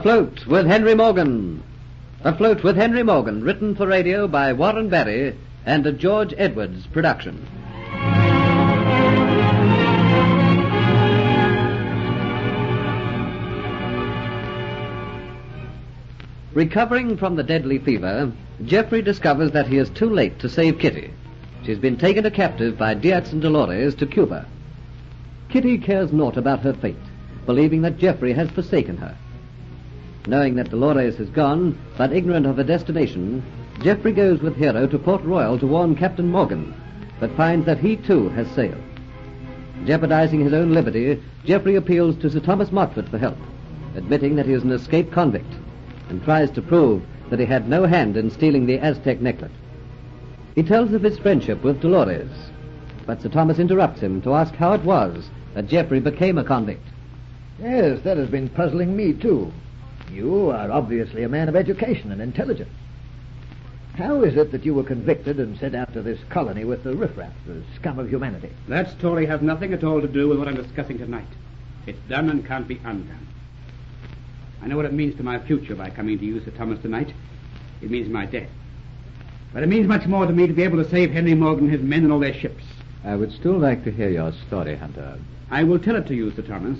Afloat with Henry Morgan. Afloat with Henry Morgan, written for radio by Warren Barry and a George Edwards production. Recovering from the deadly fever, Geoffrey discovers that he is too late to save Kitty. She's been taken a captive by Diaz and Dolores to Cuba. Kitty cares naught about her fate, believing that Geoffrey has forsaken her. Knowing that Dolores has gone, but ignorant of her destination, Geoffrey goes with Hero to Port Royal to warn Captain Morgan, but finds that he too has sailed. Jeopardizing his own liberty, Geoffrey appeals to Sir Thomas Montfort for help, admitting that he is an escaped convict, and tries to prove that he had no hand in stealing the Aztec necklet. He tells of his friendship with Dolores, but Sir Thomas interrupts him to ask how it was that Geoffrey became a convict. Yes, that has been puzzling me, too. You are obviously a man of education and intelligence. How is it that you were convicted and sent out to this colony with the riffraff, the scum of humanity? That story has nothing at all to do with what I'm discussing tonight. It's done and can't be undone. I know what it means to my future by coming to you, Sir Thomas, tonight. It means my death. But it means much more to me to be able to save Henry Morgan, his men, and all their ships. I would still like to hear your story, Hunter. I will tell it to you, Sir Thomas,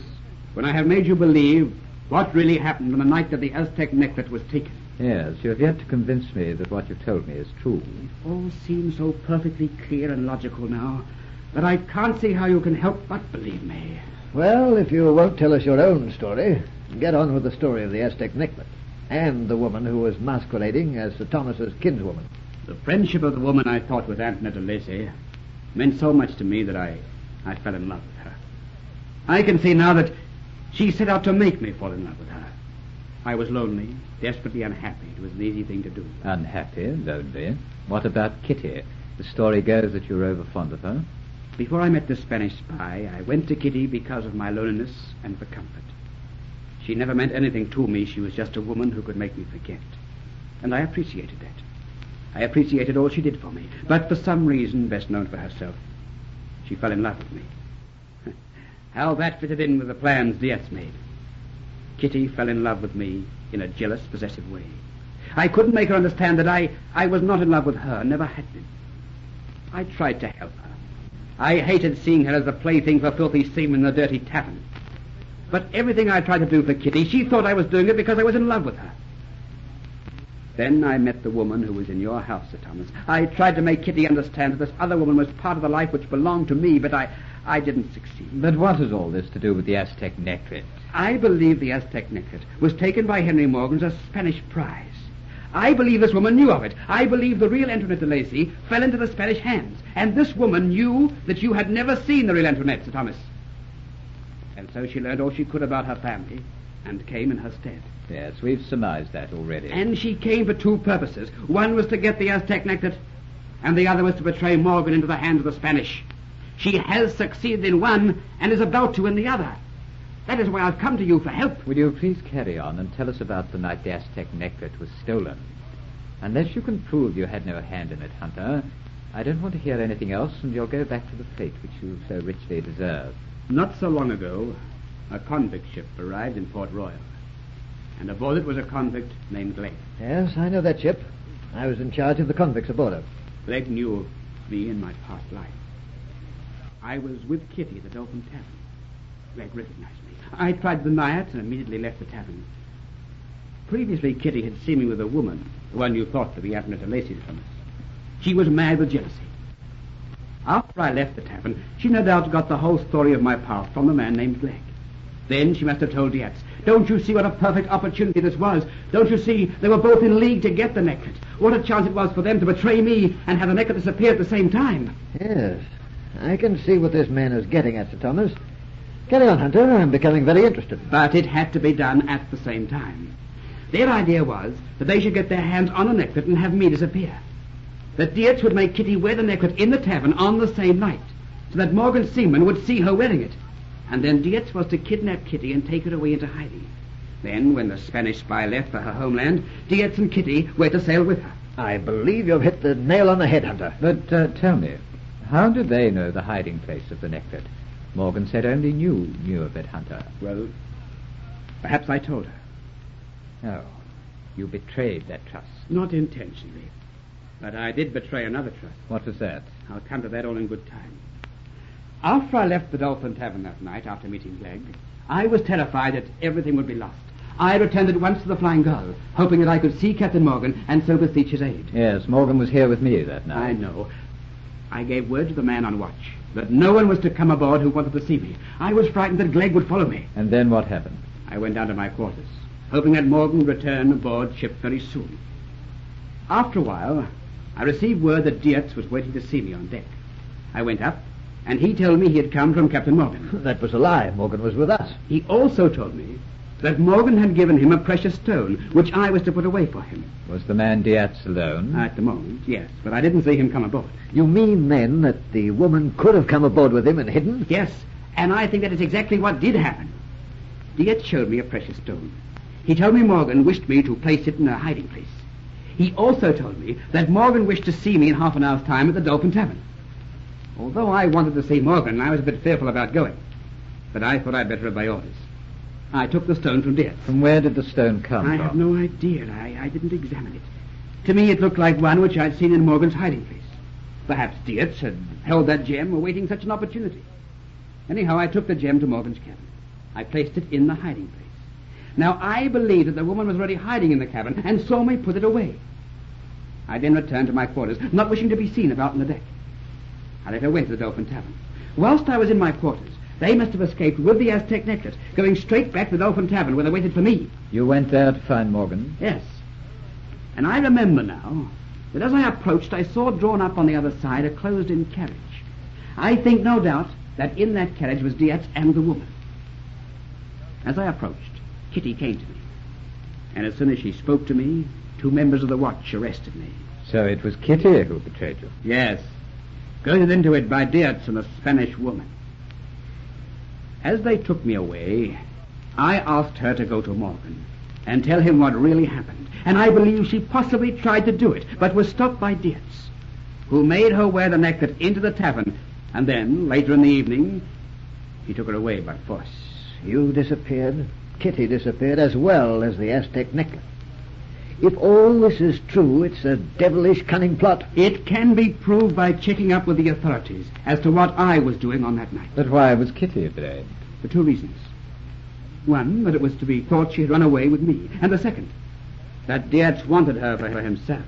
when I have made you believe what really happened on the night that the Aztec necklet was taken. Yes, you have yet to convince me that what you've told me is true. It all seems so perfectly clear and logical now that I can't see how you can help but believe me. Well, if you won't tell us your own story, get on with the story of the Aztec necklet and the woman who was masquerading as Sir Thomas's kinswoman. The friendship of the woman I thought with Aunt Lacy meant so much to me that I, I fell in love with her. I can see now that she set out to make me fall in love with her. I was lonely, desperately unhappy. It was an easy thing to do. Unhappy, lonely. What about Kitty? The story goes that you were over fond of her. Before I met the Spanish spy, I went to Kitty because of my loneliness and for comfort. She never meant anything to me. She was just a woman who could make me forget. And I appreciated that. I appreciated all she did for me. But for some reason, best known for herself, she fell in love with me. How that fitted in with the plans Diaz made. Kitty fell in love with me in a jealous, possessive way. I couldn't make her understand that I, I was not in love with her, never had been. I tried to help her. I hated seeing her as the plaything for filthy seamen in a dirty tavern. But everything I tried to do for Kitty, she thought I was doing it because I was in love with her. Then I met the woman who was in your house, Sir Thomas. I tried to make Kitty understand that this other woman was part of the life which belonged to me, but I, I didn't succeed. But what has all this to do with the Aztec necklet? I believe the Aztec necklet was taken by Henry Morgan as a Spanish prize. I believe this woman knew of it. I believe the real Antoinette de Lacy fell into the Spanish hands. And this woman knew that you had never seen the real Antoinette, Sir Thomas. And so she learned all she could about her family and came in her stead. Yes, we've surmised that already. And she came for two purposes. One was to get the Aztec necklet, and the other was to betray Morgan into the hands of the Spanish. She has succeeded in one and is about to in the other. That is why I've come to you for help. Will you please carry on and tell us about the night the Aztec necklet was stolen? Unless you can prove you had no hand in it, Hunter, I don't want to hear anything else, and you'll go back to the fate which you so richly deserve. Not so long ago, a convict ship arrived in Port Royal, and aboard it was a convict named Glegg. Yes, I know that ship. I was in charge of the convicts aboard her. Glegg knew me in my past life. I was with Kitty at the Dolphin Tavern. Glegg recognized me. I tried to deny it and immediately left the tavern. Previously, Kitty had seen me with a woman, the one you thought to be Aunt Lacy Thomas. She was mad with jealousy. After I left the tavern, she no doubt got the whole story of my past from the man named Glegg. Then she must have told Diaz. Don't you see what a perfect opportunity this was? Don't you see they were both in league to get the necklet? What a chance it was for them to betray me and have the necklet disappear at the same time. Yes, I can see what this man is getting at, Sir Thomas. Carry on, Hunter. I'm becoming very interested. But it had to be done at the same time. Their idea was that they should get their hands on a necklet and have me disappear. That Dietz would make Kitty wear the necklet in the tavern on the same night, so that Morgan Seaman would see her wearing it. And then Dietz was to kidnap Kitty and take her away into hiding. Then, when the Spanish spy left for her homeland, Dietz and Kitty were to sail with her. I believe you've hit the nail on the head, Hunter. But uh, tell me, how did they know the hiding place of the necklet? Morgan said only you knew of it, Hunter. Well, perhaps I told her. Oh, you betrayed that trust. Not intentionally. But I did betray another trust. What was that? I'll come to that all in good time. After I left the Dolphin Tavern that night, after meeting Glegg, I was terrified that everything would be lost. I returned at once to the Flying Girl, hoping that I could see Captain Morgan and so beseech his aid. Yes, Morgan was here with me that night. I know. I gave word to the man on watch that no one was to come aboard who wanted to see me. I was frightened that Glegg would follow me. And then what happened? I went down to my quarters, hoping that Morgan would return aboard ship very soon. After a while, I received word that Dietz was waiting to see me on deck. I went up, and he told me he had come from Captain Morgan. That was a lie. Morgan was with us. He also told me that Morgan had given him a precious stone, which I was to put away for him. Was the man Dietz alone? At the moment, yes, but I didn't see him come aboard. You mean, then, that the woman could have come aboard with him and hidden? Yes, and I think that is exactly what did happen. Dietz showed me a precious stone. He told me Morgan wished me to place it in a hiding place. He also told me that Morgan wished to see me in half an hour's time at the Dolphin Tavern. Although I wanted to see Morgan, I was a bit fearful about going. But I thought I'd better obey orders. I took the stone from Dietz. From where did the stone come I from? have no idea. I, I didn't examine it. To me, it looked like one which I'd seen in Morgan's hiding place. Perhaps Dietz had held that gem awaiting such an opportunity. Anyhow, I took the gem to Morgan's cabin. I placed it in the hiding place. Now, I believed that the woman was already hiding in the cabin and saw me put it away. I then returned to my quarters, not wishing to be seen about on the deck. I later went to the Dolphin Tavern. Whilst I was in my quarters, they must have escaped with the Aztec necklace, going straight back to the Dolphin Tavern where they waited for me. You went there to find Morgan? Yes. And I remember now that as I approached, I saw drawn up on the other side a closed-in carriage. I think, no doubt, that in that carriage was Dietz and the woman. As I approached, Kitty came to me. And as soon as she spoke to me, two members of the watch arrested me. So it was Kitty who betrayed you? Yes. Goaded into it by Dietz and a Spanish woman. As they took me away, I asked her to go to Morgan and tell him what really happened. And I believe she possibly tried to do it, but was stopped by Dietz, who made her wear the necklet into the tavern, and then, later in the evening, he took her away by force. You disappeared. Kitty disappeared as well as the Aztec necklace. If all this is true, it's a devilish cunning plot. It can be proved by checking up with the authorities as to what I was doing on that night. But why was Kitty betrayed? For two reasons. One, that it was to be thought she had run away with me. And the second, that Dietz wanted her for himself.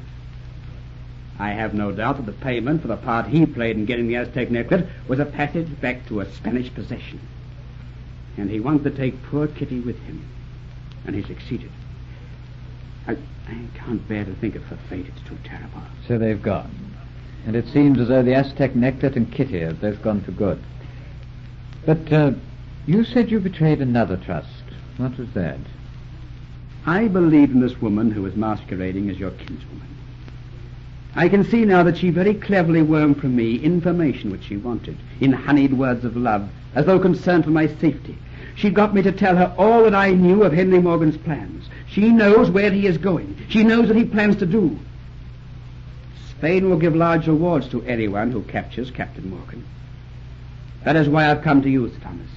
I have no doubt that the payment for the part he played in getting the Aztec necklace was a passage back to a Spanish possession. And he wanted to take poor Kitty with him. And he succeeded. I, I can't bear to think of her fate. It's too terrible. So they've gone. And it seems as though the Aztec Necklace and Kitty have both gone for good. But uh, you said you betrayed another trust. What was that? I believed in this woman who was masquerading as your kinswoman. I can see now that she very cleverly wormed from me information which she wanted, in honeyed words of love, as though concerned for my safety. She got me to tell her all that I knew of Henry Morgan's plans. She knows where he is going. She knows what he plans to do. Spain will give large rewards to anyone who captures Captain Morgan. That is why I've come to you, Thomas.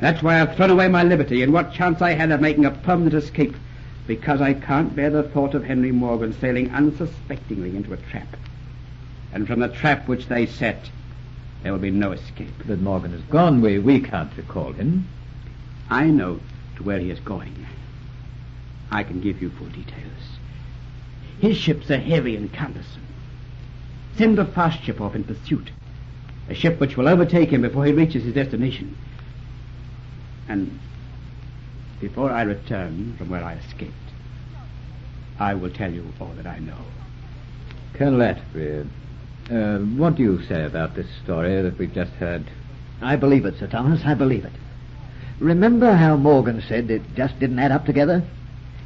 That's why I've thrown away my liberty and what chance I had of making a permanent escape, because I can't bear the thought of Henry Morgan sailing unsuspectingly into a trap. And from the trap which they set, there will be no escape. But Morgan is gone. We, we can't recall him. I know to where he is going. I can give you full details. His ships are heavy and cumbersome. Send a fast ship off in pursuit. A ship which will overtake him before he reaches his destination. And before I return from where I escaped, I will tell you all that I know. Colonel Atterbury, uh, what do you say about this story that we've just heard? I believe it, Sir Thomas. I believe it. Remember how Morgan said it just didn't add up together?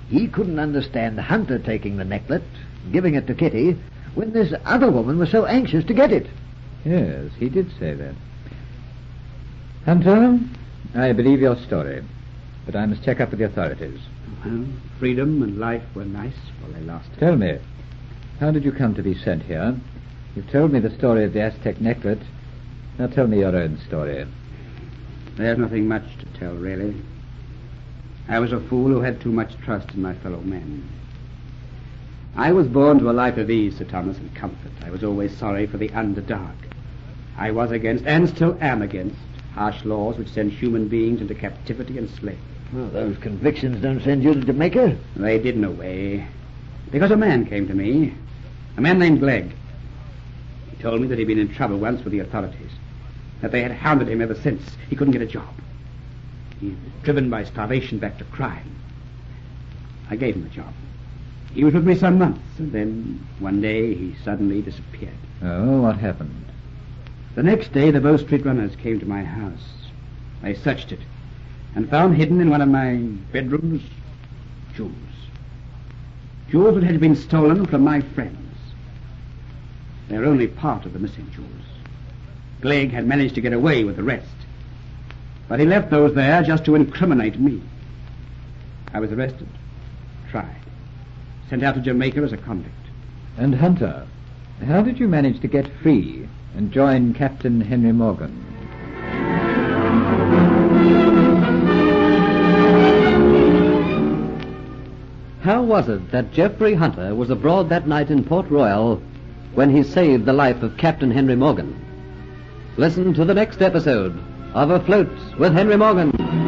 He couldn't understand Hunter taking the necklet, giving it to Kitty, when this other woman was so anxious to get it. Yes, he did say that. Hunter, I believe your story, but I must check up with the authorities. Well, freedom and life were nice while they lasted. Tell me, how did you come to be sent here? You've told me the story of the Aztec necklet. Now tell me your own story. There's nothing much to tell, really. I was a fool who had too much trust in my fellow men. I was born to a life of ease, Sir Thomas, and comfort. I was always sorry for the underdog. I was against, and still am against, harsh laws which send human beings into captivity and slavery. Well, those convictions don't send you to Jamaica. They did in a way. Because a man came to me, a man named Glegg. He told me that he'd been in trouble once with the authorities, that they had hounded him ever since. He couldn't get a job. He was driven by starvation back to crime. I gave him a job. He was with me some months, and then one day he suddenly disappeared. Oh, what happened? The next day, the Bow Street runners came to my house. They searched it and found hidden in one of my bedrooms jewels. Jewels that had been stolen from my friends. They're only part of the missing jewels. Glegg had managed to get away with the rest. But he left those there just to incriminate me. I was arrested, tried, sent out to Jamaica as a convict. And Hunter, how did you manage to get free and join Captain Henry Morgan? How was it that Geoffrey Hunter was abroad that night in Port Royal when he saved the life of Captain Henry Morgan? Listen to the next episode of Afloat with Henry Morgan.